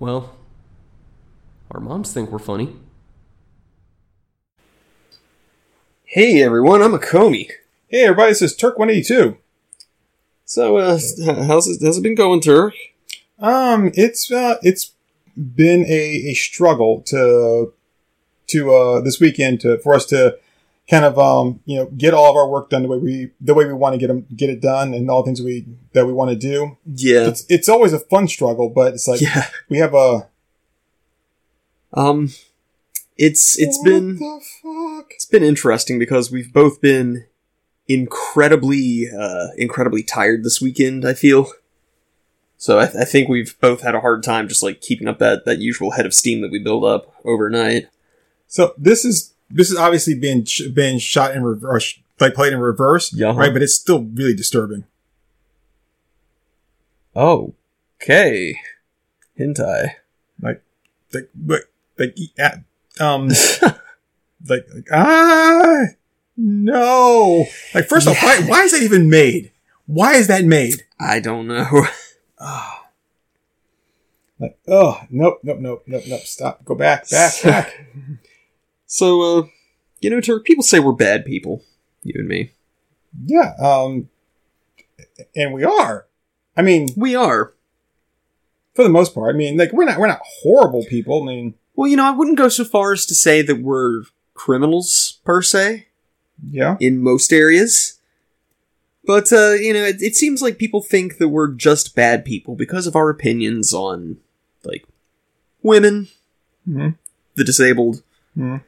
Well, our moms think we're funny. Hey everyone, I'm Akomi. Hey everybody, this is Turk One Eighty Two. So, uh, how's it, how's it been going, Turk? Um, it's uh, it's been a, a struggle to to uh this weekend to for us to kind of um you know get all of our work done the way we the way we want to get them get it done and all the things we that we want to do. Yeah, It's it's always a fun struggle, but it's like yeah. we have a Um, it's it's What been it's been interesting because we've both been incredibly uh incredibly tired this weekend. I feel. So I, th- I think we've both had a hard time just like keeping up that that usual head of steam that we build up overnight. So this is this is obviously being sh- been shot in reverse, like played in reverse, Yeah. right? But it's still really disturbing. Oh, okay. Hentai. like but like yeah, um like, like ah no like first off why, why is that even made why is that made I don't know. oh. like oh nope nope nope nope nope stop go back back back So, uh, you know, Turk, people say we're bad people. You and me. yeah um and we are i mean We are. for the most part i mean like we're not we're not horrible people i mean Well, you know, I wouldn't go so far as to say that we're criminals, per se, yeah in most areas. But, uh, you know, it, it seems like people think that we're just bad people because of our opinions on, like, women, Mhm. the disabled, Mhm.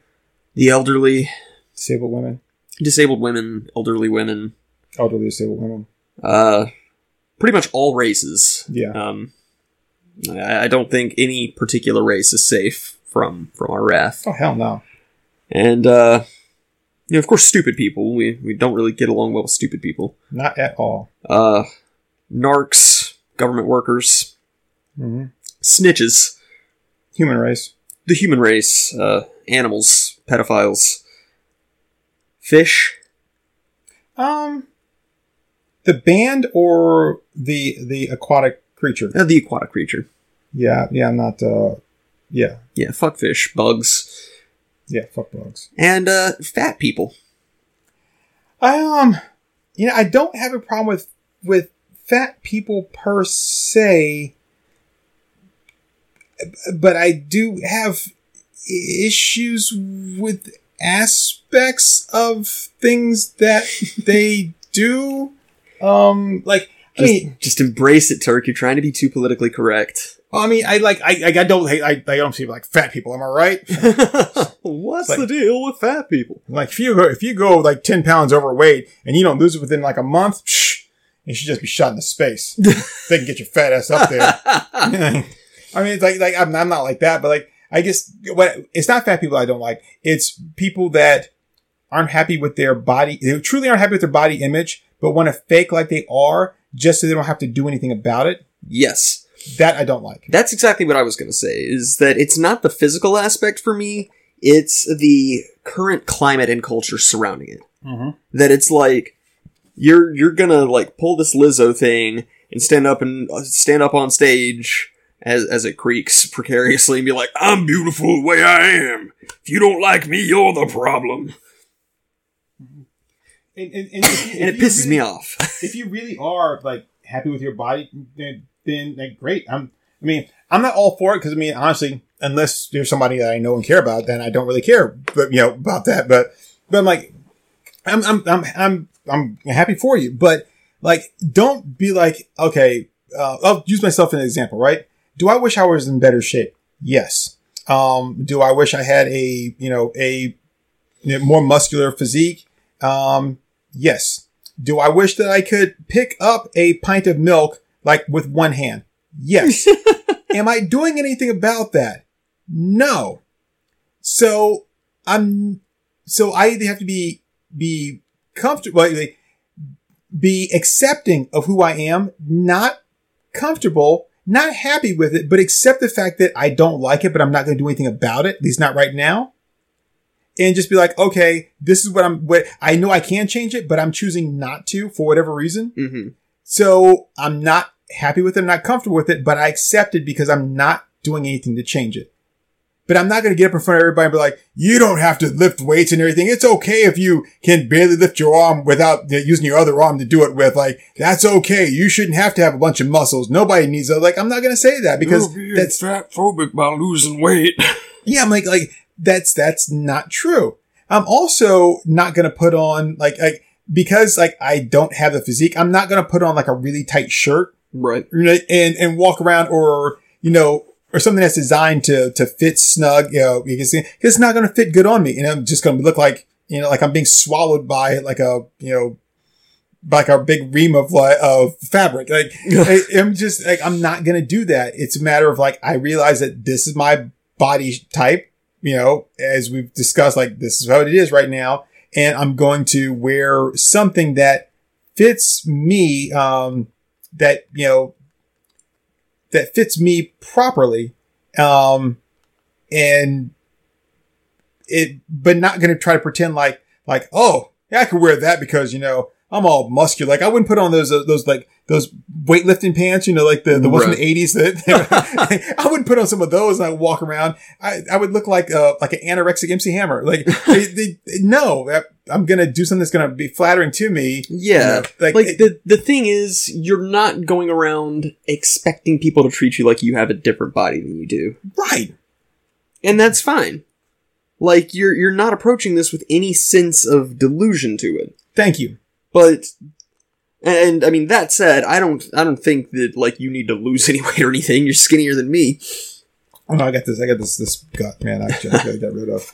The elderly, disabled women. disabled women, elderly women, elderly disabled women. Uh, pretty much all races. yeah. Um, I I don't think any particular race is safe from from our wrath. oh hell no. And uh, you know, of course, stupid people. We we don't really get along well with stupid people. not at all. Uh, narcs, government workers, hmm snitches, human race. The human race, uh, animals, pedophiles, fish. Um, the band or the the aquatic creature? Uh, the aquatic creature. Yeah, yeah, I'm not. Uh, yeah, Yeah, fuck fish, bugs, yeah, fuck bugs. and uh, fat people. I um, you know, I don't have a problem with with fat people per se, but I do have issues with aspects of things that they do. Um, like I Just, mean, just embrace it, Turk. You're trying to be too politically correct. Well, I mean, I like, I, I don't hate, I, I don't see like fat people. Am I right? What's Like- the deal with fat people? like, if you go, if you go like ten pounds overweight and you don't lose it within like a month, psh, you should just be shot into space. they can get your fat ass up there. I mean, it's like, like I'm, I'm not like that, but like, I guess what it's not fat people I don't like. It's people that aren't happy with their body. They truly aren't happy with their body image, but want to fake like they are just so they don't have to do anything about it. yes. That I don't like. That's exactly what I was going to say, is that it's not the physical aspect for me, it's the current climate and culture surrounding it. Mm-hmm. That it's like, you're, you're gonna like pull this Lizzo thing and stand up and uh, stand up on stage as, as it creaks precariously and be like, I'm beautiful the way I am. If you don't like me, you're the problem. And, and, and, if And if it pisses really- me off. if you really are like happy with your body, then then like, great. I'm. I mean, I'm not all for it because I mean, honestly, unless you're somebody that I know and care about, then I don't really care. But you know about that. But but I'm like, I'm I'm I'm I'm I'm happy for you. But like, don't be like, okay, uh, I'll use myself as an example, right? Do I wish I was in better shape? Yes. Um, do I wish I had a you know a more muscular physique? Um, yes. Do I wish that I could pick up a pint of milk like with one hand? Yes. Am I doing anything about that? No. So I'm, so I either have to be, be comfortable, like, be accepting of who I am, not comfortable, not happy with it, but accept the fact that I don't like it, but I'm not going to do anything about it, at least not right now. And just be like, okay, this is what I'm, what I know I can change it, but I'm choosing not to for whatever reason. hmm So I'm not happy with it. I'm not comfortable with it, but I accept it because I'm not doing anything to change it. But I'm not going to get up in front of everybody and be like, you don't have to lift weights and everything. It's okay if you can barely lift your arm without uh, using your other arm to do it with. Like, that's okay. You shouldn't have to have a bunch of muscles. Nobody needs it. Like, I'm not going to say that because that's fat phobic by losing weight. yeah, I'm like, like, that's, that's not true. I'm also not going to put on like, like, because like I don't have the physique, I'm not going to put on like a really tight shirt right. and, and walk around or, you know, or something that's designed to, to fit snug, you know, because it's not going to fit good on me. And I'm just going to look like, you know, like I'm being swallowed by like a, you know, like a big ream of like, of fabric. Like I, I'm just like, I'm not going to do that. It's a matter of like, I realize that this is my body type, you know, as we've discussed, like this is how it is right now. And I'm going to wear something that fits me, um, that, you know, that fits me properly. Um, and it, but not going to try to pretend like, like, oh, yeah, I could wear that because, you know, I'm all muscular. Like I wouldn't put on those, uh, those like, those weightlifting pants, you know, like the, the ones Right. from the eighties that I wouldn't put on some of those and I would walk around. I, I would look like, uh, like an anorexic MC Hammer. Like, they, they, no, I'm going to do something that's going to be flattering to me. Yeah. You know, like like, the the thing is, you're not going around expecting people to treat you like you have a different body than you do, right. and that's fine. Like you're you're not approaching this with any sense of delusion to it. Thank you. But and I mean that said, I don't I don't think that like you need to lose any weight or anything. You're skinnier than me. Oh no, I got this. I got this. This gut, man. I gotta get rid of.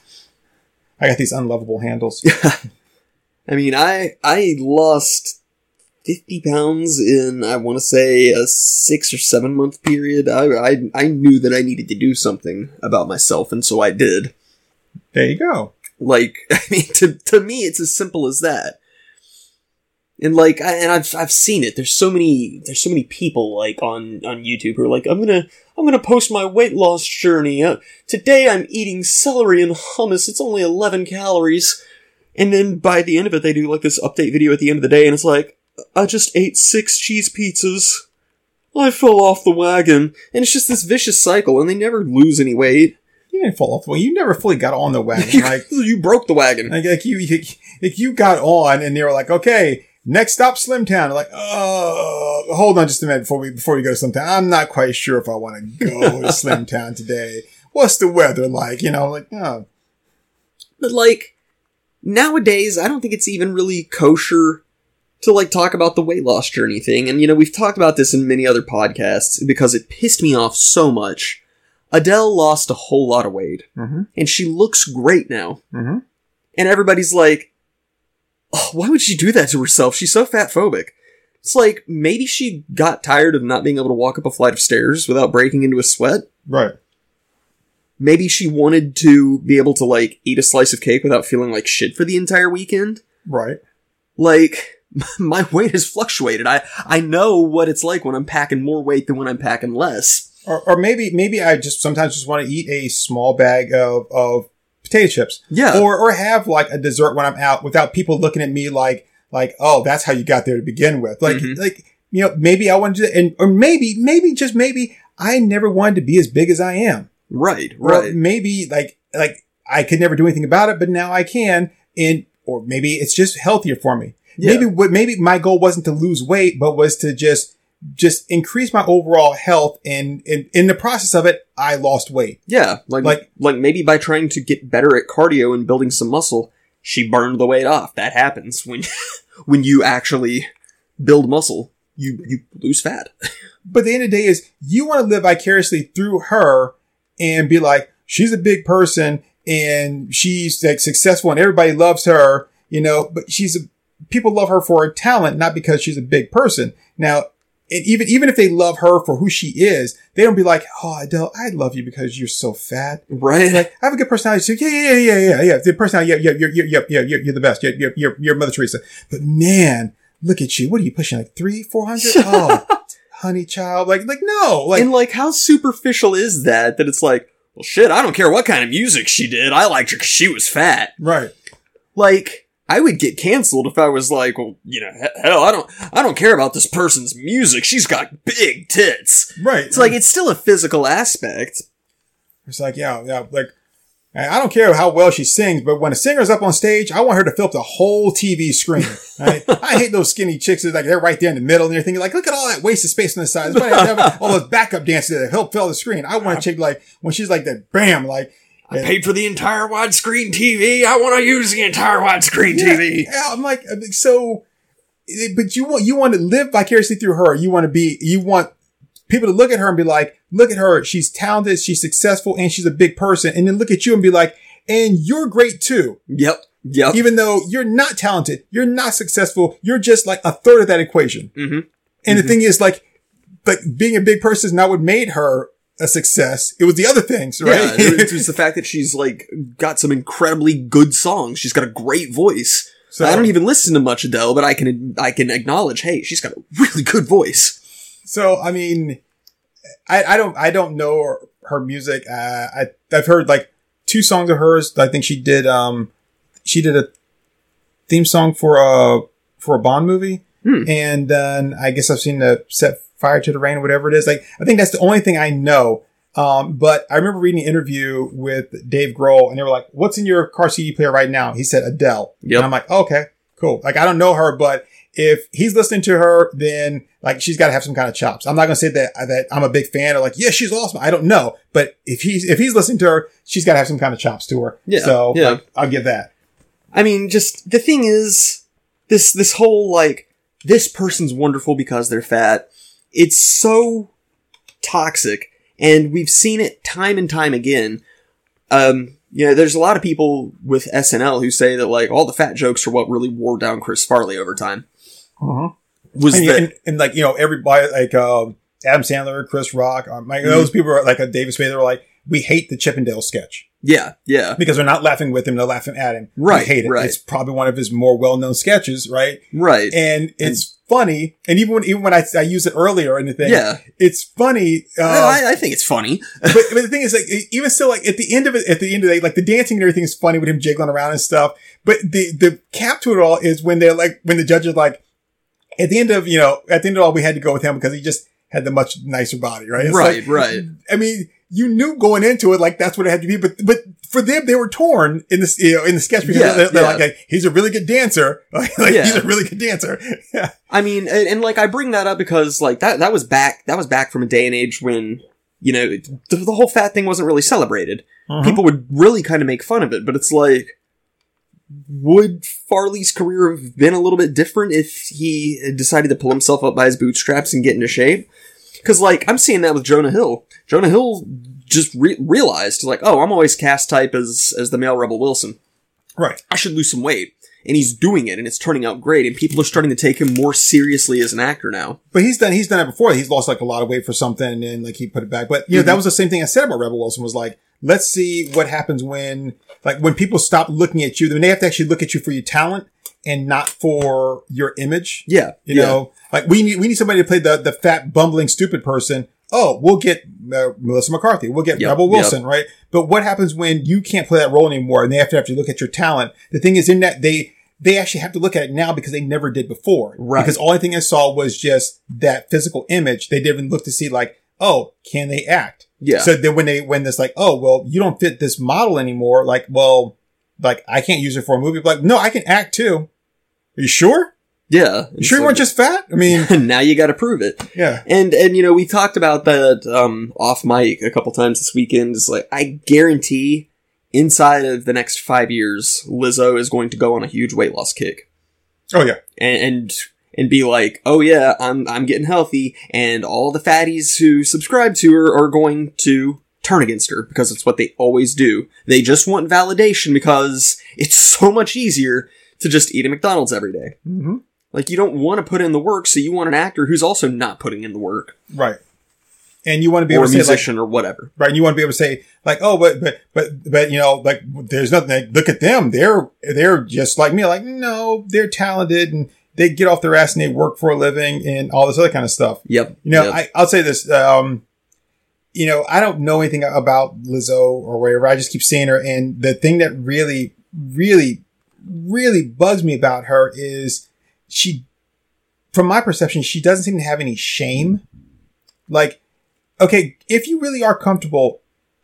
I got these unlovable handles. I mean, I I lost fifty pounds in I want to say a six or seven month period. I, I I knew that I needed to do something about myself, and so I did. There you go. Like, I mean, to to me, it's as simple as that. And like, I, and I've I've seen it. There's so many there's so many people like on on YouTube who are like, I'm gonna I'm gonna post my weight loss journey. Uh, today I'm eating celery and hummus. It's only 11 calories. And then by the end of it, they do like this update video at the end of the day, and it's like, I just ate six cheese pizzas. I fell off the wagon, and it's just this vicious cycle, and they never lose any weight. You didn't fall off. Well, you never fully got on the wagon. Like, you broke the wagon. like, like you, you, like you got on, and they were like, okay, next stop, Slimtown. Like, oh, hold on just a minute before we before we go to Slimtown. I'm not quite sure if I want to go to Slimtown today. What's the weather like? You know, like, oh, But like nowadays, I don't think it's even really kosher to like talk about the weight loss journey thing. And you know, we've talked about this in many other podcasts because it pissed me off so much. Adele lost a whole lot of weight, Mhm. and she looks great now. Mhm. And everybody's like, oh, "Why would she do that to herself? She's so fat phobic." It's like maybe she got tired of not being able to walk up a flight of stairs without breaking into a sweat right. maybe she wanted to be able to like eat a slice of cake without feeling like shit for the entire weekend. Right. Like my weight has fluctuated. I I know what it's like when I'm packing more weight than when I'm packing less. Or, or maybe, maybe I just sometimes just want to eat a small bag of, of potato chips. Yeah. or or have like a dessert when I'm out without people looking at me like like oh that's how you got there to begin with like Mhm. like you know maybe I want to do that and or maybe maybe just maybe I never wanted to be as big as I am right, Or right. maybe like like I could never do anything about it but now I can and or maybe it's just healthier for me Yeah. maybe what maybe my goal wasn't to lose weight but was to just just increase my overall health and, and in the process of it I lost weight Yeah, like, Like- like maybe by trying to get better at cardio and building some muscle, she burned the weight off. That happens when when you actually build muscle. You you lose fat. But the end of the day is you want to live vicariously through her and be like, she's a big person and she's like successful and everybody loves her, you know, but she's a, people love her for her talent, not because she's a big person. Now, and even, even if they love her for who she is, they don't be like, Oh, Adele, I love you because you're so fat. Right? Like, I have a good personality. So yeah, yeah, yeah, yeah, yeah, yeah. The personality, yeah, yeah, you're, you're, you're, you're, you're, you're the best. You're, you're, you're, you're Mother Teresa. But man, look at you. What are you pushing? Like three, four hundred? Oh, honey child. Like, like no, like, and like how superficial is that that it's like well shit i don't care what kind of music she did i liked her because she was fat right. like I would get canceled if I was like, well, you know, hell, I don't, I don't care about this person's music. She's got big tits. Right. It's like it's still a physical aspect. It's like, yeah, yeah, like, I don't care how well she sings, but when a singer's up on stage, I want her to fill up the whole TV screen. Right? I hate those skinny chicks that like they're right there in the middle and they're thinking Like, look at all that wasted space on the side. That's why they have all those backup dancers that help fill the screen. I want a chick like when she's like that, bam, like I paid for the entire widescreen TV. I want to use the entire widescreen Yeah, TV. yeah, I'm like, so, but you want, you want to live vicariously through her. You want to be, you want people to look at her and be like, look at her. She's talented. She's successful and she's a big person. And then look at you and be like, and you're great too. Yep. Yep. Even though you're not talented, you're not successful. You're just like a third of that equation. Mhm. And the thing is like, like being a big person is not what made her a success. It was the other things, right? Yeah, it was the fact that she's like got some incredibly good songs. She's got a great voice. So- I don't even listen to much Adele, but I can I can acknowledge, hey, she's got a really good voice. So I mean, I, I don't I don't know her, music. Uh, I I've heard like two songs of hers. I think she did um she did a theme song for a for a Bond movie, Hmm. and then I guess I've seen the set fire to the rain whatever it is. Like I think that's the only thing I know. Um, but I remember reading an interview with Dave Grohl, and they were like, "What's in your car CD player right now?" He said Adele. Yep. And I'm like, okay, cool. Like I don't know her, but if he's listening to her, then like she's got to have some kind of chops. I'm not gonna say that that I'm a big fan or like, yeah, she's awesome. I don't know, but if he's if he's listening to her, she's got to have some kind of chops to her. Yeah, So yeah. like, I'll give that. I mean, just the thing is, this this whole like this person's wonderful because they're fat. It's so toxic, and we've seen it time and time again. Um, you know, there's a lot of people with SNL who say that like all the fat jokes are what really wore down Chris Farley over time. Was And, that and, and like you know everybody like um, Adam Sandler, Chris Rock, um, like Mm-hmm. those people are like a David Spade. They're like, we hate the Chippendale sketch yeah, yeah, because they're not laughing with him; they're laughing at him. Right, we hate it. right. It's probably one of his more well-known sketches, right? right, And it's funny. And even when even when I, I used it earlier or anything, yeah. it's funny. Uh, I, I think it's funny. but, but the thing is, like, even still, like at the end of it, at the end of the day, like the dancing and everything is funny with him jiggling around and stuff. But the the cap to it all is when they're like, when the judge is like, at the end of you know, at the end of all, we had to go with him because he just had the much nicer body, right? It's right, like- right. I mean, you knew going into it like that's what it had to be, but but for them, they were torn in this you know in the sketch because Yeah, they're, they're yeah. like, he's a really good dancer, like, Yeah. he's a really good dancer. Yeah. I mean, and, and like I bring that up because like that that was back that was back from a day and age when you know the, the whole fat thing wasn't really celebrated. Uh-huh. People would really kind of make fun of it, but it's like would Farley's career have been a little bit different if he decided to pull himself up by his bootstraps and get into shape? Because like I'm seeing that with Jonah Hill. Jonah Hill just re- realized like, oh, I'm always cast type as as the male Rebel Wilson. right. I should lose some weight. And he's doing it, and it's turning out great, and people are starting to take him more seriously as an actor now. But he's done he's done it before. He's lost like a lot of weight for something and like he put it back. But you know, that mm-hmm. was the same thing I said about Rebel Wilson was like, let's see what happens when like when people stop looking at you, when they have to actually look at you for your talent and not for your image. Yeah, You yeah. know, like we need we need somebody to play the the fat bumbling stupid person. Oh, we'll get uh, Melissa McCarthy. We'll get Yep, Rebel yep. Wilson, right? But what happens when you can't play that role anymore and they have to actually look at your talent? The thing is, in that they they actually have to look at it now because they never did before. Right. Because all I think I saw was just that physical image. They didn't look to see like, oh, can they act? Yeah. So then when they when it's like, oh, well, you don't fit this model anymore. Like, well, like I can't use it for a movie. Like, no, I can act too. Are you sure? yeah. You sure you weren't just fat? I mean, now you got to prove it. yeah. And and you know we talked about that um, off mic a couple times this weekend. It's like I guarantee inside of the next five years, Lizzo is going to go on a huge weight loss kick Oh yeah. and and, and be like, oh yeah, I'm I'm getting healthy, and all the fatties who subscribe to her are going to turn against her because it's what they always do. They just want validation because it's so much easier to just eat at McDonald's every day. Mm-hmm. Like you don't want to put in the work, so you want an actor who's also not putting in the work, Right. And you want to be or able a to say like, musician, or whatever. right? And you want to be able to say like, oh, but but but but you know, like there's nothing. Like, look at them. They're they're just like me. Like no, they're talented and they get off their ass and they work for a living and all this other kind of stuff. Yep. You know, Yep. I, I'll say this. Um, you know, I don't know anything about Lizzo or whatever. I just keep seeing her, and the thing that really, really really bugs me about her is she, from my perception, she doesn't seem to have any shame. Like, okay, if you really are comfortable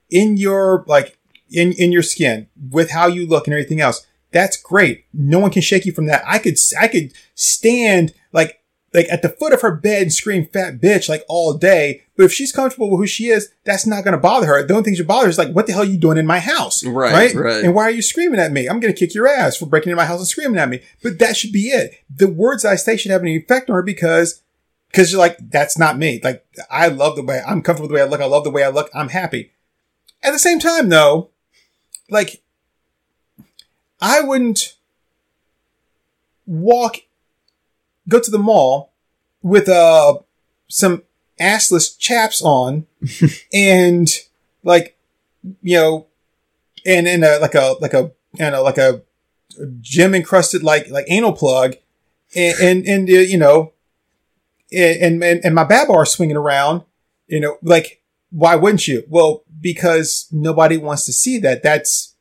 in your, like, in, in your skin with how you look and everything else, that's great. No one can shake you from that. I could, I could stand like, like at the foot of her bed and scream fat bitch like all day. But if she's comfortable with who she is, that's not going to bother her. The only thing that bothers her is like, what the hell are you doing in my house? Right, right. And why are you screaming at me? I'm going to kick your ass for breaking into my house and screaming at me. But that should be it. The words I say should have any effect on her because, because you're like, that's not me. Like, I love the way I'm comfortable with the way I look. I love the way I look. I'm happy. At the same time, though, like, I wouldn't walk, go to the mall with, uh, some assless chaps on and like, you know, and, and a, like a, like a, you know, like a gem encrusted, like, like anal plug and, and, and uh, you know, and, and, and my babar swinging around, you know, like, why wouldn't you? Well, because nobody wants to see that. That's,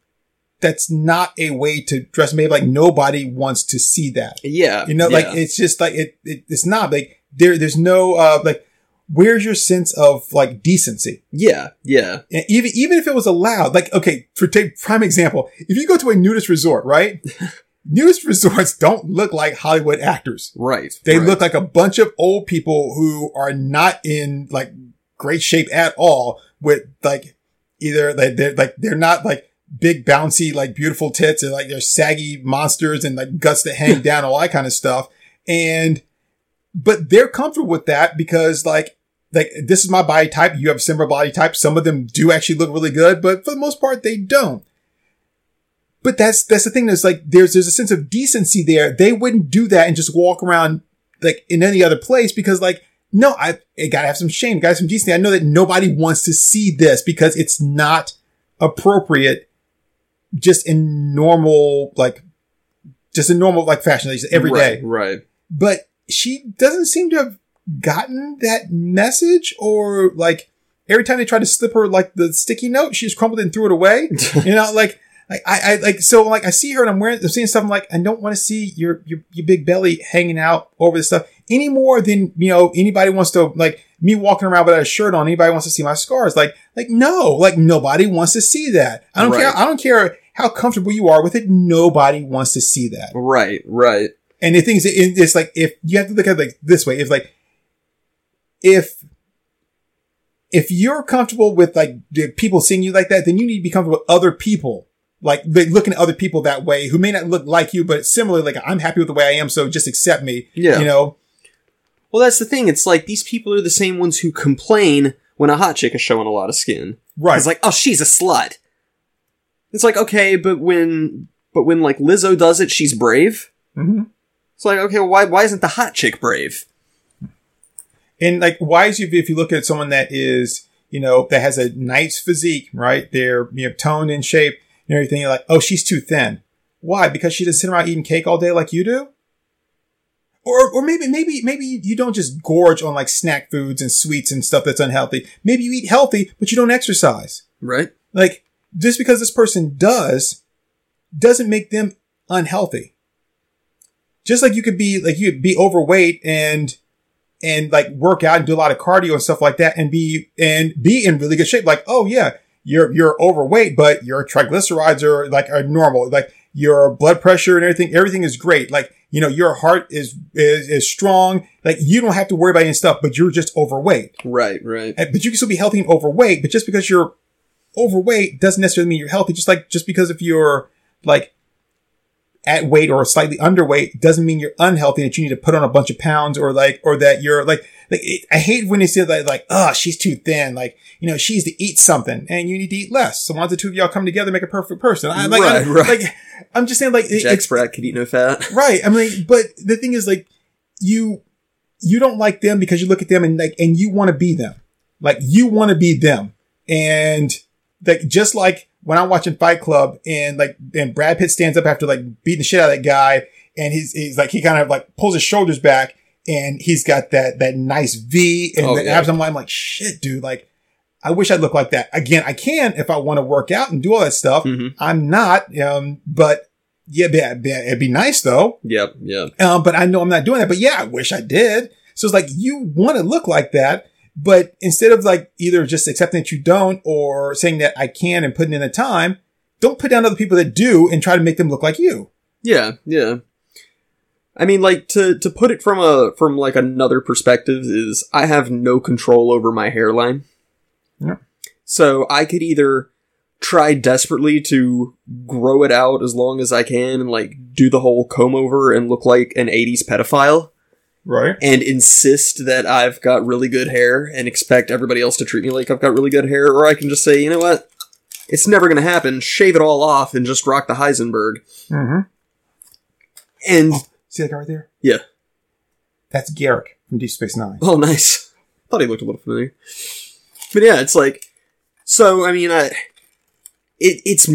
that's not a way to dress. Maybe like nobody wants to see that. Yeah. You know, like yeah. it's just like it, it it's not like there, there's no, uh, like, where's your sense of like decency? yeah, yeah, And even, even if it was allowed, like, okay, for take prime example, if you go to a nudist resort, right? nudist resorts don't look like Hollywood actors. right. They right. look like a bunch of old people who are not in like great shape at all with like either like they're like they're not like big bouncy like beautiful tits and like they're saggy monsters and like guts that hang down all that kind of stuff. And but they're comfortable with that because like like this is my body type you have a similar body type some of them do actually look really good but for the most part they don't. But that's that's the thing that's like there's there's a sense of decency there. They wouldn't do that and just walk around like in any other place because like no i, I gotta have some shame gotta have some decency. I know that nobody wants to see this because it's not appropriate just in normal like just in normal like fashion like every day right, Right. but she doesn't seem to have gotten that message or like every time they tried to slip her like the sticky note, she just crumpled it and threw it away. you know, like, like I, I like so like I see her and I'm wearing I'm seeing stuff I'm like I don't want to see your, your your big belly hanging out over this stuff any more than you know anybody wants to like me walking around without a shirt on anybody wants to see my scars like like no like nobody wants to see that I don't Right. care I don't care how comfortable you are with it nobody wants to see that Right. Right. and the thing is, it's like if you have to look at it like this way, if like if if you're comfortable with like the people seeing you like that, then you need to be comfortable with other people, like, looking at other people that way who may not look like you, but similarly, like I'm happy with the way I am, so just accept me. Yeah. you know, Well, that's the thing. It's like these people are the same ones who complain when a hot chick is showing a lot of skin. right? It's like, oh, she's a slut. It's like, okay, but when, but when like Lizzo does it, she's brave. Mhm. It's like, okay, well, why, why isn't the hot chick brave? And like, why is you if you look at someone that is, you know, that has a nice physique, right? They're you know toned in shape and everything. You're like, oh, she's too thin. Why? Because she doesn't sit around eating cake all day like you do. Or, or maybe, maybe, maybe you don't just gorge on like snack foods and sweets and stuff that's unhealthy. Maybe you eat healthy, but you don't exercise. Right? Like, just because this person does, doesn't make them unhealthy. Just like you could be, like, you be overweight and, and like work out and do a lot of cardio and stuff like that and be, and be in really good shape. Like, oh yeah, you're, you're overweight, but your triglycerides are like, are normal. Like, your blood pressure and everything, everything is great. Like, you know, your heart is, is, is strong. Like, you don't have to worry about any stuff, but you're just overweight. Right, right. And- But you can still be healthy and overweight. But just because you're overweight doesn't necessarily mean you're healthy. Just like, just because if you're like at weight or slightly underweight doesn't mean you're unhealthy that you need to put on a bunch of pounds or like, or that you're like, like, it- I hate when they say that, like, oh, she's too thin. Like, you know, she needs to eat something and you need to eat less. So why don't the two of y'all come together and make a perfect person? I like, Right, I, right. like, I'm just saying like, Jack Sprat could eat no fat. Right. I mean, but the thing is like, you, you don't like them because you look at them and like, and you want to be them. Like you want to be them. And like, just like when I'm watching Fight Club and like, and Brad Pitt stands up after like beating the shit out of that guy and he's, he's like, he kind of like pulls his shoulders back and he's got that, that nice V and Oh, the yeah. abs. I'm like, I'm like, shit, dude. Like, I wish I'd look like that. Again, I can if I want to work out and do all that stuff. Mhm. I'm not, um, but yeah, it'd be, it'd be nice though. Yep, yeah. Um, but I know I'm not doing that. But yeah, I wish I did. So it's like you want to look like that, but instead of like either just accepting that you don't or saying that I can and putting in the time, don't put down other people that do and try to make them look like you. Yeah, yeah. I mean, like to to put it from a from like another perspective is I have no control over my hairline. Yeah. So I could either try desperately to grow it out as long as I can and like do the whole comb over and look like an 80s pedophile Right. and insist that I've got really good hair and expect everybody else to treat me like I've got really good hair or I can just say, you know what? It's never going to happen. Shave it all off and just rock the Heisenberg. Mm-hmm. And See that guy right there? yeah. That's Garak from Deep Space Nine. Oh, nice. Thought he looked a little familiar. But yeah, it's like, so I mean, I, it, it's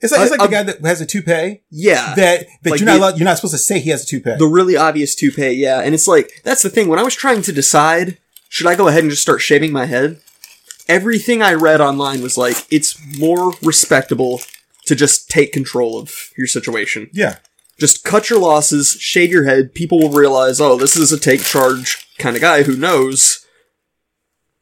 It's like, it's like the guy that has a toupee yeah, that, that Like you're not the- allowed, you're not supposed to say he has a toupee. the really obvious toupee. Yeah, and it's like that's the thing. When I was trying to decide, should I go ahead and just start shaving my head? Everything I read online was like, it's more respectable to just take control of your situation. yeah. Just cut your losses, shave your head. People will realize, oh, this is a take charge kind of guy who knows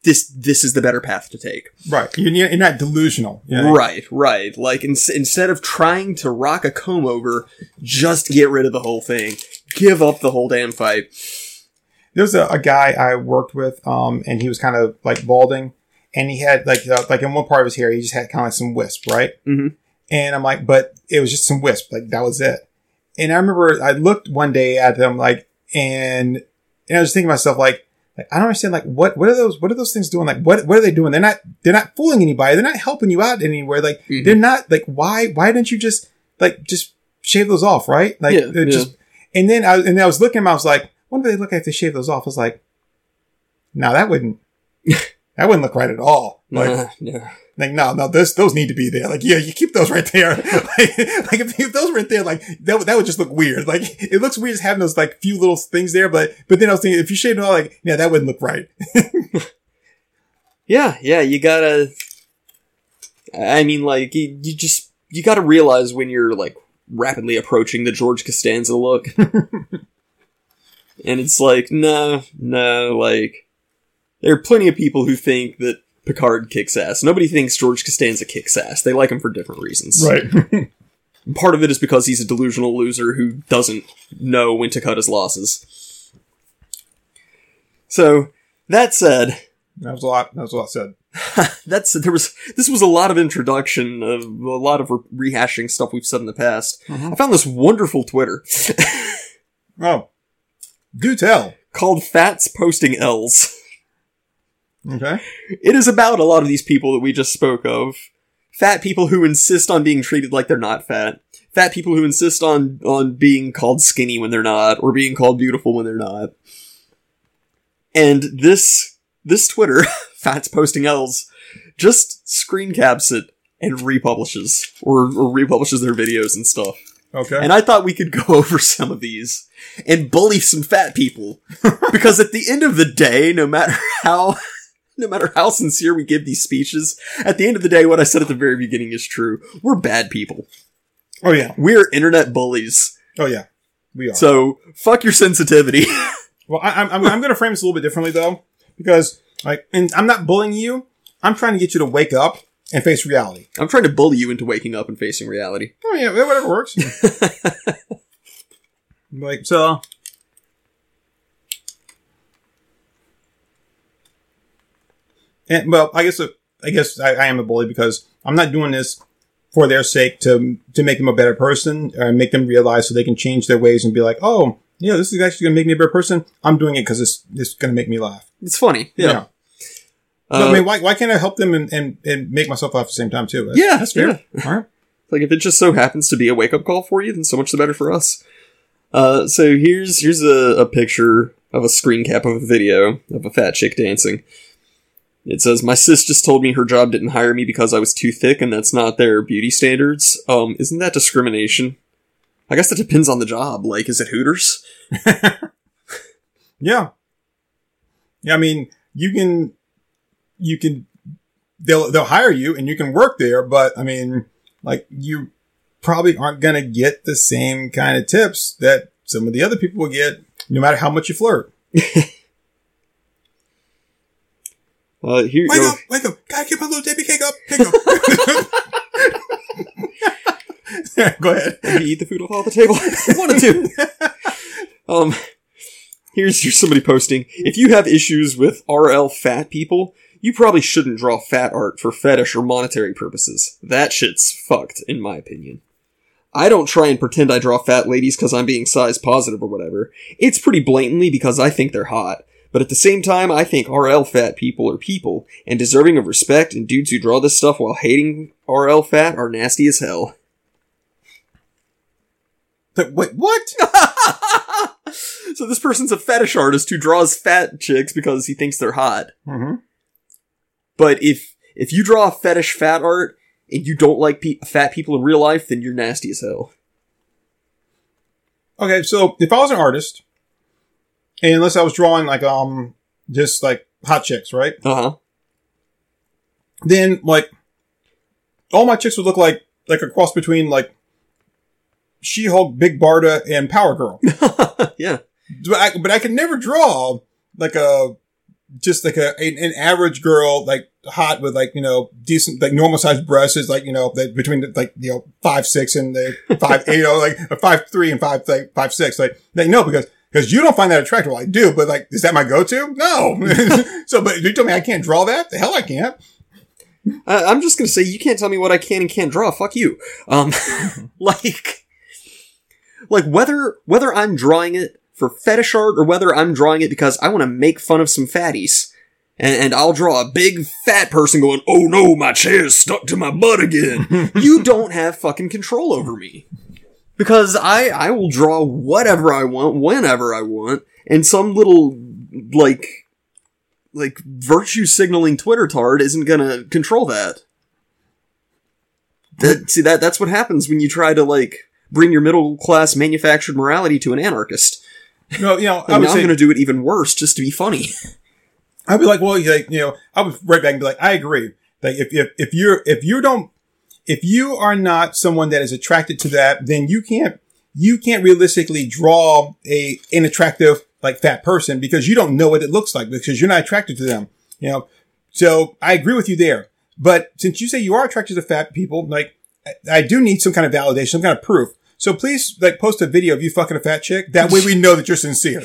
this. This is the better path to take. Right. You're, you're not delusional. you know? Right, right. Like in- instead of trying to rock a comb over, just get rid of the whole thing. Give up the whole damn fight. There's a, a guy I worked with, um, and he was kind of like balding, and he had like uh, like in one part of his hair, he just had kind of like some wisp, right? Mhm. And I'm like, but it was just some wisp, like that was it. And I remember I looked one day at them, like, and and I was thinking to myself, like, like I don't understand, like, what what are those what are those things doing? Like, what what are they doing? They're not they're not fooling anybody. They're not helping you out anywhere. Like, Mhm. they're not like why why didn't you just like just shave those off, right? Like, Yeah, yeah. just and then I and I was looking at them, I was like, what do they look like if they shave those off? I was like, no, that wouldn't that wouldn't look right at all. Like, yeah. Like no, no, those those need to be there. Like, yeah, you keep those right there. like, like if, if those weren't there, like that would- that would just look weird. Like it looks weird just having those like few little things there, but but then I was thinking if you shaved it all, like yeah, that wouldn't look right. yeah, yeah, you gotta. I mean, like, you, you just. You gotta realize when you're, like, rapidly approaching the George Costanza look. and it's like, no, no, like. There are plenty of people who think that Picard kicks ass. Nobody thinks George Costanza kicks ass. They like him for different reasons. Right. Part of it is because he's a delusional loser who doesn't know when to cut his losses. So, that said, that was a lot. That was a lot said. that's there was this was a lot of introduction of a lot of re- rehashing stuff we've said in the past. Mm-hmm. I found this wonderful Twitter Oh, do tell. called Fats Posting L's. Okay. It is about a lot of these people that we just spoke of. Fat people who insist on being treated like they're not fat. Fat people who insist on on being called skinny when they're not, or being called beautiful when they're not. And this this Twitter, Fats Posting L's, just screen caps it and republishes or, or republishes their videos and stuff. Okay. And I thought we could go over some of these and bully some fat people. because at the end of the day, no matter how no matter how sincere we give these speeches, at the end of the day, what I said at the very beginning is true. We're bad people. oh yeah. We're internet bullies. Oh yeah. We are. So fuck your sensitivity. Well, I, I'm, I'm, I'm going to frame this a little bit differently though, because like, and I'm not bullying you. I'm trying to get you to wake up and face reality. I'm trying to bully you into waking up and facing reality. Oh yeah, whatever works. like so. And well, I guess I guess I, I am a bully because I'm not doing this for their sake to to make them a better person or make them realize so they can change their ways and be like, oh, yeah, this is actually going to make me a better person. I'm doing it because it's it's going to make me laugh. It's funny. Yeah. No, Uh, I mean, why, why can't I help them and, and, and make myself laugh at the same time too? That's, Yeah, that's fair. yeah. All right. Like if it just so happens to be a wake up call for you, then so much the better for us. Uh, so here's here's a, a picture of a screen cap of a video of a fat chick dancing. It says, "My sis just told me her job didn't hire me because I was too thick, and that's not their beauty standards. Um, isn't that discrimination? I guess that depends on the job. Like, is it Hooters? Yeah. Yeah, I mean, you can, you can, they'll, they'll hire you and you can work there, but I mean, like you probably aren't going to get the same kind of tips that some of the other people will get, no matter how much you flirt. Uh, here, Wake up, wake up. Gotta get my little baby cake up, cake up. Go ahead. you eat the food off all the table. One or two. Um, here's here's somebody posting. If you have issues with RL fat people, you probably shouldn't draw fat art for fetish or monetary purposes. That shit's fucked, in my opinion. I don't try and pretend I draw fat ladies because I'm being size positive or whatever. It's pretty blatantly because I think they're hot. But at the same time, I think RL fat people are people and deserving of respect, and dudes who draw this stuff while hating RL fat are nasty as hell. But wait, what? so this person's a fetish artist who draws fat chicks because he thinks they're hot. mm-hmm. But if if you draw fetish fat art and you don't like pe- fat people in real life, then you're nasty as hell. Okay, so if I was an artist, and unless I was drawing like um just like hot chicks, right? Uh huh. Then like all my chicks would look like like a cross between like She-Hulk, Big Barda, and Power Girl. yeah. but I, but I could never draw like a just like a an, an average girl like hot with like you know decent like normal sized breasts like you know that between the, like you know five six and the five you know like a five three and five like five six like like no because because you don't find that attractive well, I do but like is that my go to no so but you told me I can't draw that the hell I can't I- I'm just gonna say you can't tell me what I can and can't draw. Fuck you. Um, like, like whether whether I'm drawing it for fetish art or whether I'm drawing it because I want to make fun of some fatties, and, and I'll draw a big fat person going, "Oh no, my chair's stuck to my butt again." you don't have fucking control over me because I I will draw whatever I want whenever I want, and some little like like virtue signaling Twitter tard isn't gonna control that. That see that that's what happens when you try to like bring your middle class manufactured morality to an anarchist. no you know I now I'm gonna do it even worse just to be funny. I'd be like, well, like, you know, I would right back and be like, I agree. Like, if, if, if you're, if you don't, if you are not someone that is attracted to that, then you can't, you can't realistically draw a, an attractive, like, fat person because you don't know what it looks like because you're not attracted to them, you know? So I agree with you there. But since you say you are attracted to fat people, like, I, I do need some kind of validation, some kind of proof. So please, like, post a video of you fucking a fat chick. That way we know that you're sincere.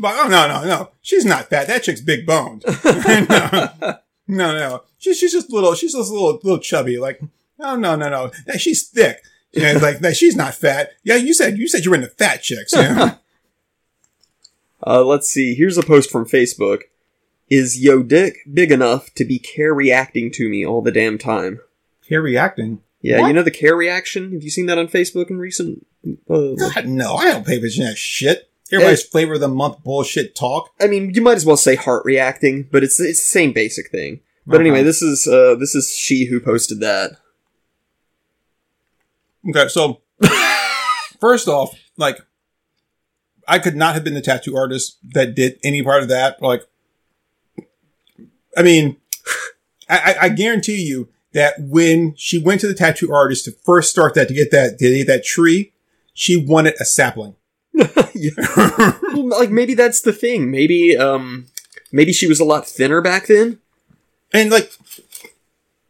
But oh no no no, she's not fat. That chick's big boned. no, no no, she's she's just little. She's just a little little chubby. Like oh no no no, That- she's thick. Yeah, like that. She's not fat. Yeah, you said you said you were into fat chicks. Yeah. Uh, let's see. Here's a post from Facebook. Is yo dick big enough to be care reacting to me all the damn time? Care reacting. Yeah, What? you know the care reaction. Have you seen that on Facebook in recent? Uh, God no, I don't pay attention to that shit. Everybody's flavor of the month bullshit talk. I mean, you might as well say heart reacting, but it's it's the same basic thing. But anyway, this is uh this is she who posted that. Okay, so first off, like I could not have been the tattoo artist that did any part of that. Like, I mean, I, I, I guarantee you that when she went to the tattoo artist to first start that to get that to get that tree, she wanted a sapling. Well, like maybe that's the thing. Maybe um maybe she was a lot thinner back then. And like,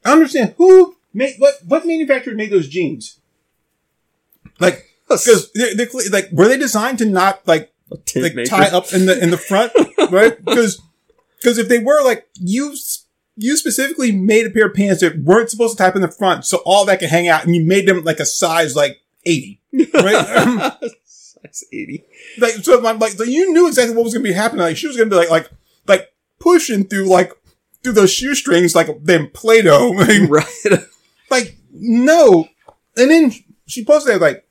I understand who made what what manufacturer made those jeans. Like, because they're, they're like, were they designed to not like like maker. tie up in the in the front, right? Because because if they were like you you specifically made a pair of pants that weren't supposed to tie up in the front, so all that could hang out, and you made them like a size like eighty, right? Size eighty. like so, I'm like so you knew exactly what was going to be happening. Like she was going to be like like like pushing through like through those shoestrings like then Play-Doh. Like, Right. like no, and then she posted like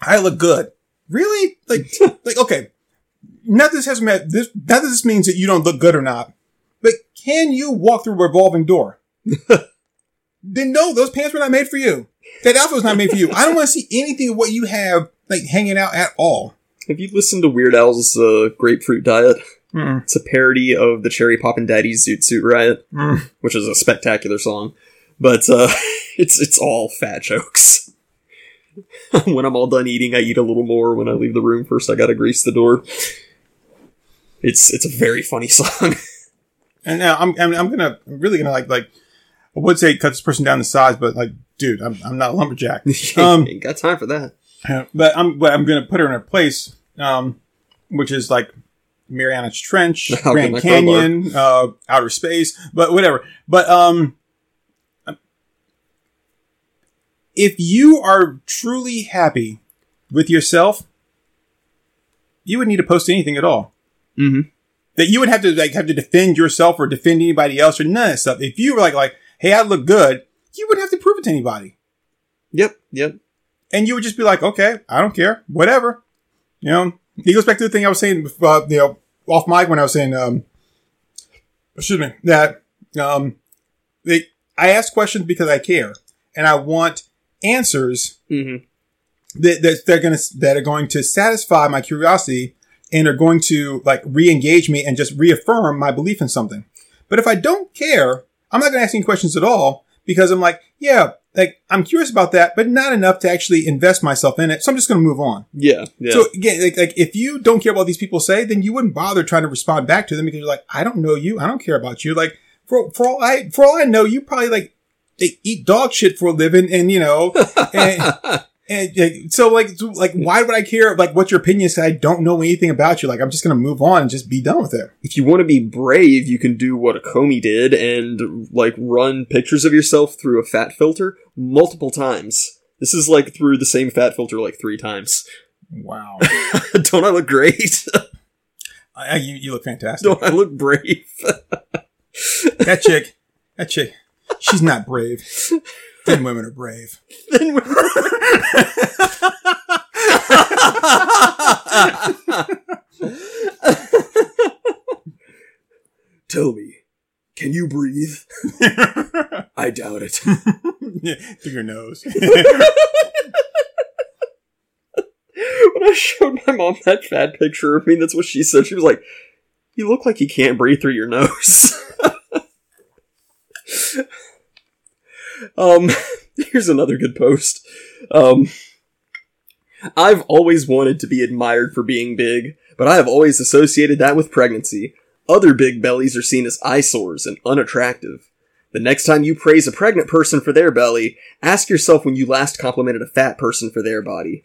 I look good. Really? Like like okay. That this has met this. Not that this means that you don't look good or not. But can you walk through a revolving door? then no, those pants were not made for you. That outfit was not made for you. I don't want to see anything of what you have like hanging out at all. Have you listened to Weird Al's uh, Grapefruit Diet? Mm. It's a parody of the Cherry Poppin' Daddy's Zoot Suit Riot, Mm. which is a spectacular song. But uh, It's it's all fat jokes. when I'm all done eating, I eat a little more. When I leave the room, first I gotta grease the door. It's it's a very funny song. And now I'm, I'm, I'm gonna, I'm really gonna like, like, I would say cut this person down to size, but like, dude, I'm, I'm not a lumberjack. Um, Ain't got time for that. But I'm but I'm gonna put her in her place, um, which is like Mariana's Trench, I'll Grand Canyon, uh, outer space, but whatever. But um, if you are truly happy with yourself, you wouldn't need to post anything at all. Mm-hmm. That you would have to like have to defend yourself or defend anybody else or none of that stuff. If you were like like, hey, I look good, you wouldn't have to prove it to anybody. Yep, yep. And you would just be like, okay, I don't care, whatever. You know, he goes back to the thing I was saying, uh, you know, off mic when I was saying, um, excuse me, that um, they, I ask questions because I care and I want answers Mm-hmm. that, that they're gonna that are going to satisfy my curiosity and are going to like re-engage me and just reaffirm my belief in something. But if I don't care, I'm not gonna ask any questions at all because I'm like, yeah, like I'm curious about that, but not enough to actually invest myself in it. So I'm just gonna move on. Yeah, yeah. So again, like, like if you don't care about what these people say, then you wouldn't bother trying to respond back to them because you're like, I don't know you, I don't care about you. Like for for all I for all I know, you probably like they eat dog shit for a living, and you know, and, and so like like why would I care like what your opinion is? I don't know anything about you. Like I'm just gonna move on and just be done with it. if you want to be brave, you can do what a Comey did and like run pictures of yourself through a fat filter multiple times. This is like through the same fat filter like three times. Wow, Don't I look great? I, you, you look fantastic. Don't I look brave? That chick, that chick, she's not brave. Then women are brave. then we Tell me, can you breathe? I doubt it. Yeah, through your nose. when I showed my mom that fat picture of me, that's what she said. She was like, You look like you can't breathe through your nose. Um, here's another good post. Um, I've always wanted to be admired for being big, but I have always associated that with pregnancy. Other big bellies are seen as eyesores and unattractive. The next time you praise a pregnant person for their belly, ask yourself when you last complimented a fat person for their body.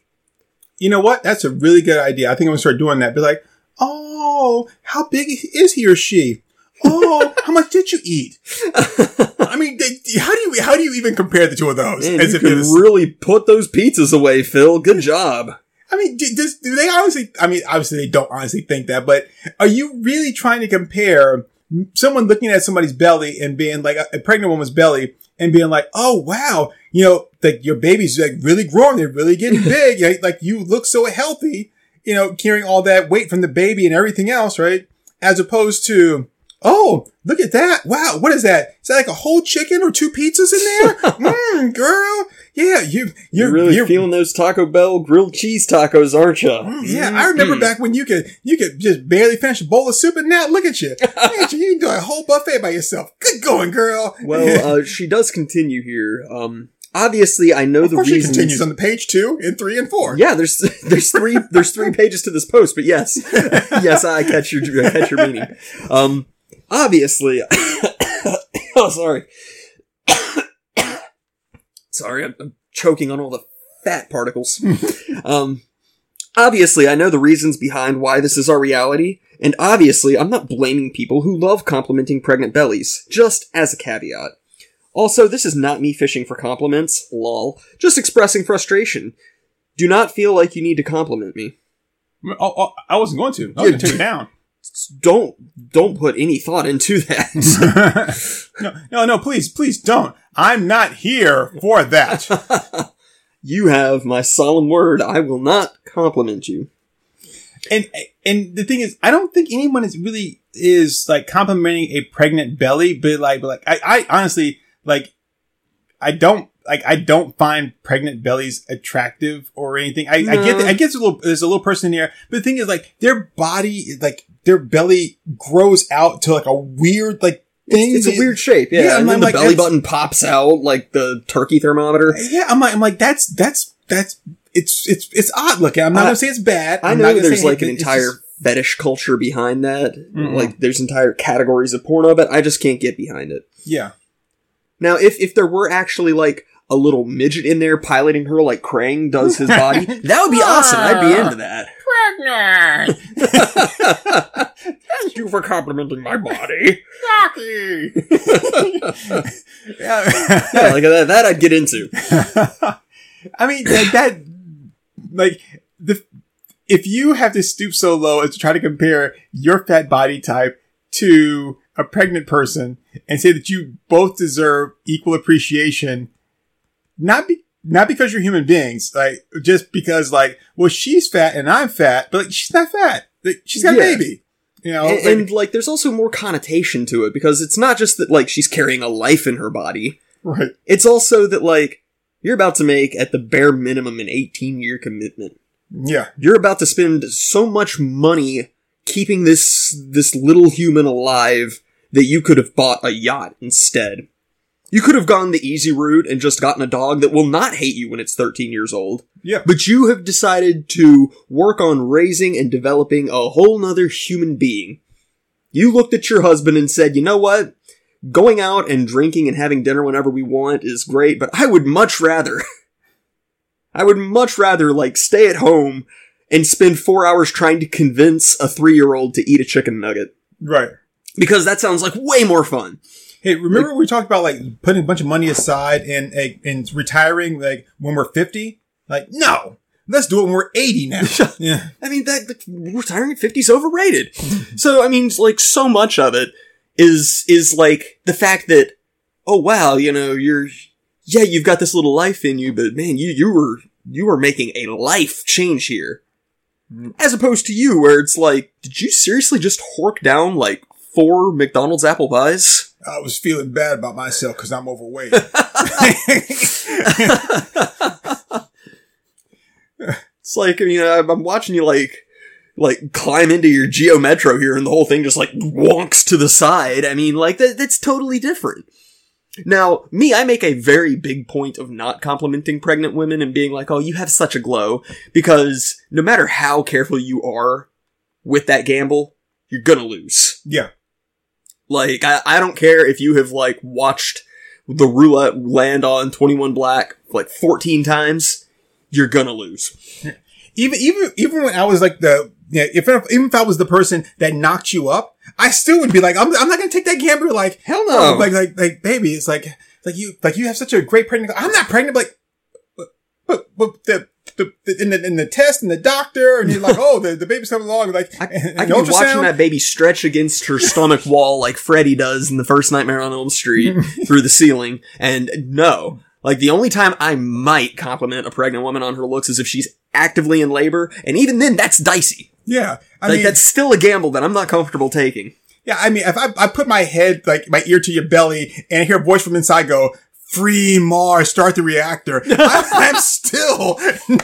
you know what? That's a really good idea. I think I'm gonna start doing that. Be like, oh, how big is he or she? Oh, how much did you eat? I mean, they, how do you how do you even compare the two of those? Man, As you if can really put those pizzas away, Phil. Good job. I mean, do, does, do they honestly? I mean, obviously they don't honestly think that, but are you really trying to compare someone looking at somebody's belly and being like a, a pregnant woman's belly and being like, oh wow, you know, like your baby's like really growing, they're really getting big, like, like you look so healthy, you know, carrying all that weight from the baby and everything else, right? As opposed to, oh, look at that, wow, what is that? Is that like a whole chicken or two pizzas in there? Mmm, girl, yeah, you You're, you're really you're, feeling those Taco Bell grilled cheese tacos, aren't you? yeah, I remember Mm. back when you could you could just barely finish a bowl of soup, and now look at you. Look at you, you can do a whole buffet by yourself. Good going, girl. Well, uh, she does continue here. Um, obviously, I know of the she continues on the page two and three and four. Yeah, there's there's three there's three pages to this post, but yes, yes, I catch your I catch your meaning. Um, obviously, oh sorry, sorry, I'm, I'm choking on all the fat particles. um, obviously, I know the reasons behind why this is our reality, and obviously, I'm not blaming people who love complimenting pregnant bellies. Just as a caveat. Also, this is not me fishing for compliments, lol, just expressing frustration. Do not feel like you need to compliment me. Oh, oh, I wasn't going to. I was going to take it down. Don't don't put any thought into that. no, no, no, please, please don't. I'm not here for that. you have my solemn word. I will not compliment you. and and the thing is, I don't think anyone is really is like complimenting a pregnant belly, but like, but like I, I honestly like, I don't like I don't find pregnant bellies attractive or anything. I, I get No. that, I guess a little there's a little person in here, but the thing is like their body is like their belly grows out to like a weird like thing. It's a weird shape, yeah. Yeah, and I'm then the like, belly button pops out like the turkey thermometer. Yeah, I'm like, I'm like, that's that's that's it's it's it's odd looking. I'm not I- gonna say it's bad. I I'm know there's like an entire just- fetish culture behind that. Mhm. Like there's entire categories of porno, but I just can't get behind it. yeah. Now, if if there were actually like a little midget in there piloting her like Krang does his body, that would be awesome. I'd be into that. Thank you for complimenting my body. yeah. Yeah, like that, that I'd get into. I mean like that like the if you have to stoop so low as to try to compare your fat body type to a pregnant person and say that you both deserve equal appreciation, not be not because you're human beings, like just because like, well, she's fat and I'm fat, but like she's not fat. Like, she's got Yeah. a baby. You know, And, like- and like, there's also more connotation to it because it's not just that like she's carrying a life in her body. right. It's also that like you're about to make at the bare minimum an 18 year commitment. Yeah. You're about to spend so much money keeping this this little human alive that you could have bought a yacht instead. You could have gone the easy route and just gotten a dog that will not hate you when it's 13 years old. Yeah. But you have decided to work on raising and developing a whole nother human being. You looked at your husband and said, you know what? Going out and drinking and having dinner whenever we want is great, but I would much rather, I would much rather like stay at home and spend four hours trying to convince a three year old to eat a chicken nugget. Right. Because that sounds like way more fun. Hey, remember we talked about like putting a bunch of money aside and and, and retiring like when we're 50? Like, no. Let's do it when we're 80 now. yeah. I mean, that, that retiring at 50 is overrated. so, I mean, like, so much of it is, is like the fact that, oh wow, you know, you're, yeah, you've got this little life in you, but man, you, you were, you were making a life change here. As opposed to you, where it's like, did you seriously just hork down like four McDonald's apple pies? I was feeling bad about myself because I'm overweight. It's like, I mean, I'm watching you like, like climb into your Geo Metro here and the whole thing just like wonks to the side. I mean, like that, that's totally different. Now, me, I make a very big point of not complimenting pregnant women and being like, oh, you have such a glow because no matter how careful you are with that gamble, you're gonna lose. yeah. Like, I, I don't care if you have like watched the roulette land on 21 black like 14 times, you're gonna lose. Even, even, even when I was like the, yeah, if, even if I was the person that knocked you up, I still would be like, I'm, I'm not to take that gamble. Like, Hell no. like, like, like, baby, it's like, like you, like you have such a great pregnant. I'm not pregnant, but, like, but, but, the, the, the, in the, in the test and the doctor, and you're like, oh, the, the baby's coming along, like, I, and I could be watching that baby stretch against her stomach wall like Freddy does in the first Nightmare on Elm Street through the ceiling. And no, like the only time I might compliment a pregnant woman on her looks is if she's actively in labor, and even then, that's dicey. Yeah. I like mean, that's still a gamble that I'm not comfortable taking. yeah, I mean, if I, I put my head, like, my ear to your belly and I hear a voice from inside go, free Mars, start the reactor, I'm still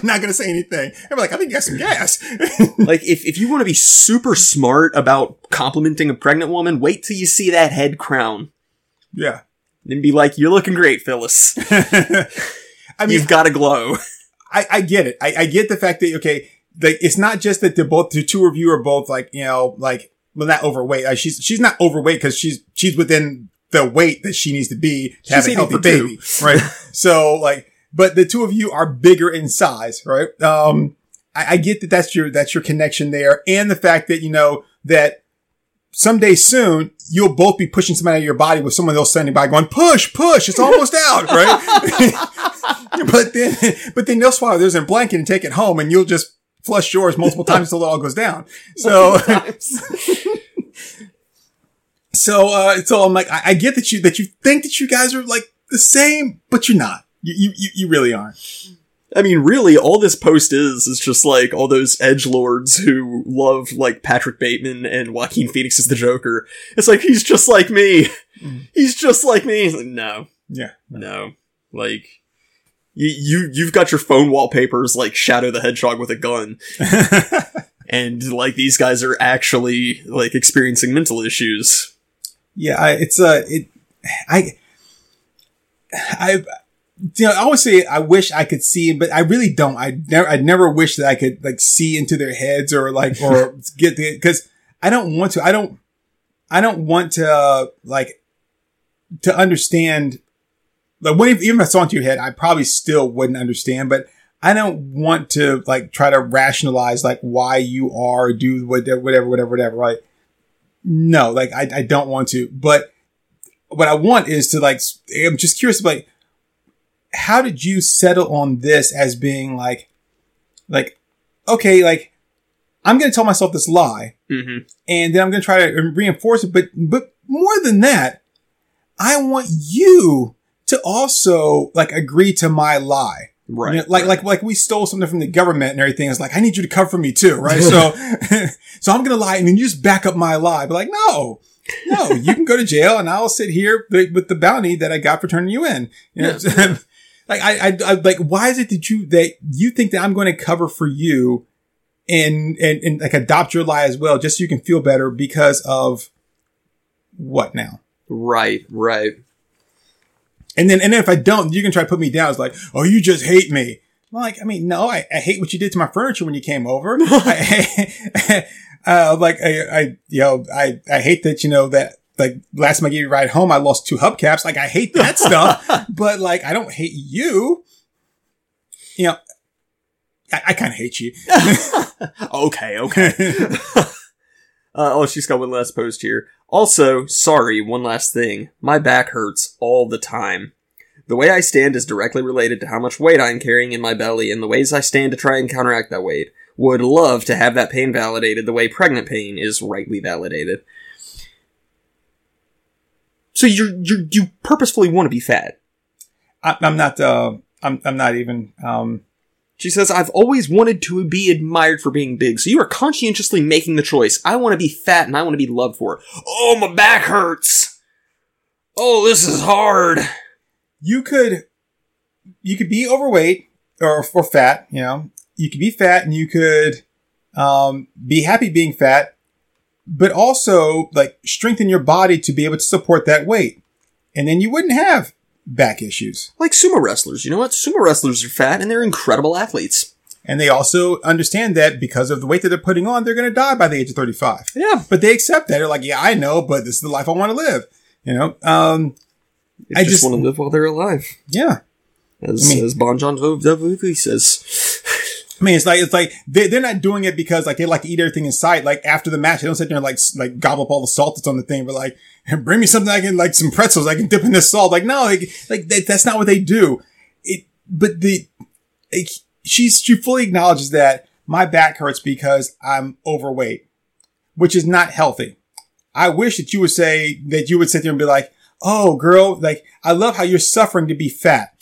not going to say anything. I'm like, I think you got some gas. Like if if you want to be super smart about complimenting a pregnant woman, wait till you see that head crown. yeah. Then be like, "You're looking great, Phyllis. I mean, You've got a glow." I, I get it. I, I get the fact that, okay, like, it's not just that they're both, the two of you are both like, you know, like, well, not overweight. Like, she's, she's not overweight because she's, she's within the weight that she needs to be to have a healthy for two. baby. Right. so, like, but the two of you are bigger in size, right? Um, I, I get that that's your, that's your connection there. And the fact that, you know, that someday soon you'll both be pushing somebody out of your body with someone else standing by going, push, push, it's almost out, right? but then, but then they'll swallow theirs in a blanket and take it home and you'll just flush yours multiple times until it all goes down. So, so, uh, so I'm like, I, I get that you, that you think that you guys are like the same, but you're not. You, you, you really aren't. I mean, really, all this post is is just like all those edge lords who love like Patrick Bateman and Joaquin Phoenix as the Joker. It's like he's just like me. He's just like me. Like, no, Yeah. no, like. You, you you've got your phone wallpapers like Shadow the Hedgehog with a gun, and like these guys are actually like experiencing mental issues. Yeah, I, it's a it. I I you know I always say I wish I could see, but I really don't. I never I never wish that I could like see into their heads or like or get the because I don't want to. I don't. I don't want to uh, like to understand. Like, if, even if I saw into your head, I probably still wouldn't understand. But I don't want to like try to rationalize like why you are do whatever, whatever, whatever, whatever. Right? No, like I, I don't want to. But what I want is to like. I'm just curious, like, how did you settle on this as being like, like, okay, like, I'm going to tell myself this lie Mm-hmm. and then I'm going to try to reinforce it. But, but more than that, I want you to also like agree to my lie. Right. You know, like, like, like we stole something from the government and everything. It's like, I need you to cover for me too, right? so, so I'm going to lie and then you just back up my lie. But like, no, no, you can go to jail and I'll sit here with the bounty that I got for turning you in. You know, like, I, I, I, like, why is it that you, that you think that I'm going to cover for you and, and, and like adopt your lie as well, just so you can feel better because of what now? Right. Right. And then, and then if I don't, you can try to put me down. It's like, oh, you just hate me. I'm like, I mean, no, I, I hate what you did to my furniture when you came over. I, uh, like, I, I, you know, I, I hate that, you know, that, like, last time I gave you a ride home, I lost two hubcaps. Like, I hate that stuff, but like, I don't hate you. You know, I, I kind of hate you. okay. Okay. Uh, oh, she's got one last post here. Also, sorry, one last thing. My back hurts all the time. The way I stand is directly related to how much weight I'm carrying in my belly and the ways I stand to try and counteract that weight. Would love to have that pain validated the way pregnant pain is rightly validated. So you you you purposefully want to be fat. I, I'm not, uh, I'm, I'm not even, um, She says, I've always wanted to be admired for being big, so you are conscientiously making the choice. I want to be fat and I want to be loved for it. Oh, my back hurts. Oh, this is hard. you could you could be overweight or or fat, you know. You could be fat and you could um, be happy being fat, but also like strengthen your body to be able to support that weight, and then you wouldn't have back issues. Like sumo wrestlers. You know what? Sumo wrestlers are fat and they're incredible athletes. And they also understand that because of the weight that they're putting on, they're going to die by the age of 35. Yeah. But they accept that. They're like, yeah, I know, but this is the life I want to live. You know? Um, They I just, just- want to live while they're alive. yeah. As, I mean- as Bon John Jovi says. I mean, it's like it's like they they're not doing it because like they like to eat everything in sight. Like after the match, they don't sit there and like like gobble up all the salt that's on the thing, but like bring me something I can like some pretzels I can dip in this salt. Like no, like like that, that's not what they do. It but the she's she fully acknowledges that my back hurts because I'm overweight, which is not healthy. I wish that you would say that you would sit there and be like, "Oh, girl, like I love how you're suffering to be fat."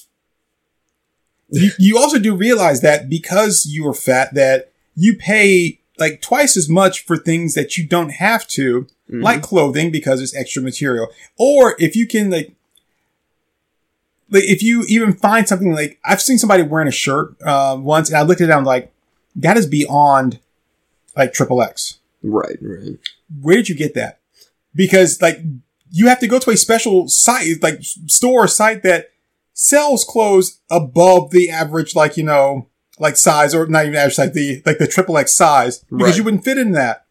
You, you also do realize that because you are fat, that you pay like twice as much for things that you don't have to, like clothing because it's extra material. Or if you can like, like if you even find something like I've seen somebody wearing a shirt uh, once, and I looked at it, and I'm like, that is beyond like triple X. Right, right. Where did you get that? Because like you have to go to a special site, like store site that sells clothes above the average, like, you know, like size or not even average, like the, like the triple X size because Right. you wouldn't fit in that.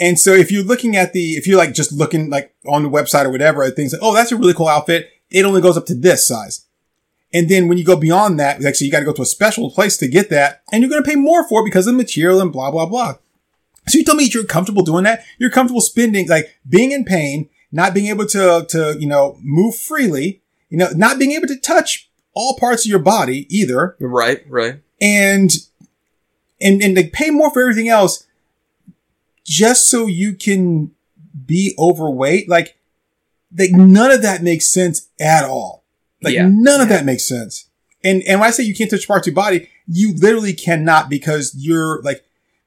And so if you're looking at the, if you're like just looking like on the website or whatever, at things like, oh, that's a really cool outfit. It only goes up to this size. And then when you go beyond that, actually you got to go to a special place to get that and you're going to pay more for it because of the material and blah, blah, blah. So you tell me you're comfortable doing that? You're comfortable spending, like being in pain, not being able to, to, you know, move freely, you know, not being able to touch all parts of your body either. Right, right. And, and, and they pay more for everything else just so you can be overweight. Like, like none of that makes sense at all. Like Yeah. none of that makes sense. And, and when I say you can't touch parts of your body, you literally cannot because you're like,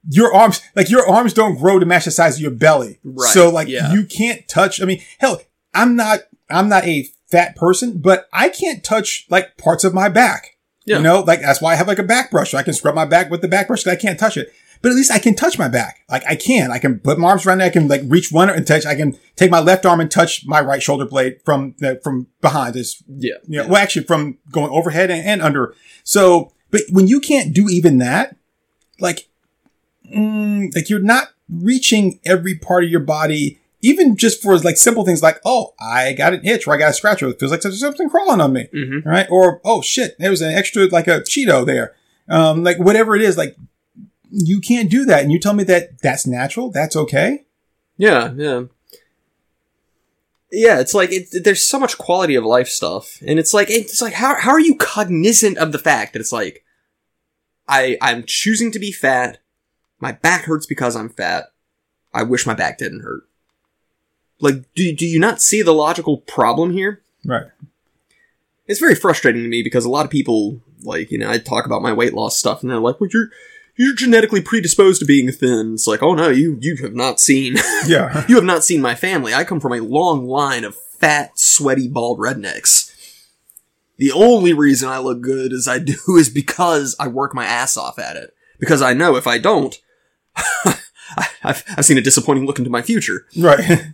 your arms, like your arms don't grow to match the size of your belly. Right, So like yeah. you can't touch, I mean, hell, I'm not, I'm not a fat person, but I can't touch like parts of my back. Yeah. You know, like that's why I have like a back brush. I can scrub my back with the back brush 'cause I can't touch it. but at least I can touch my back. Like I can, I can put my arms around it. I can like reach one and touch. I can take my left arm and touch my right shoulder blade from the, from behind this. Yeah. You know, well, actually from going overhead and, and under. So, but when you can't do even that, like, mm, like you're not reaching every part of your body, even just for like simple things like, oh, I got an itch or I got a scratch or it feels like there's something crawling on me. Mhm. Right. Or, oh shit, there was an extra, like a Cheeto there. Um, like whatever it is, like you can't do that. And you tell me that that's natural. That's okay. Yeah, yeah. Yeah, it's like it, there's so much quality of life stuff, and it's like it's like how how are you cognizant of the fact that it's like I I'm choosing to be fat, my back hurts because I'm fat. I wish my back didn't hurt. Like, do do you not see the logical problem here? Right. It's very frustrating to me because a lot of people like you know I talk about my weight loss stuff, and they're like, "Well, you're you're genetically predisposed to being thin." It's like, oh no, you you have not seen. Yeah. You have not seen my family. I come from a long line of fat, sweaty, bald rednecks. The only reason I look good as I do is because I work my ass off at it. Because I know if I don't, I- I've, I've seen a disappointing look into my future. right.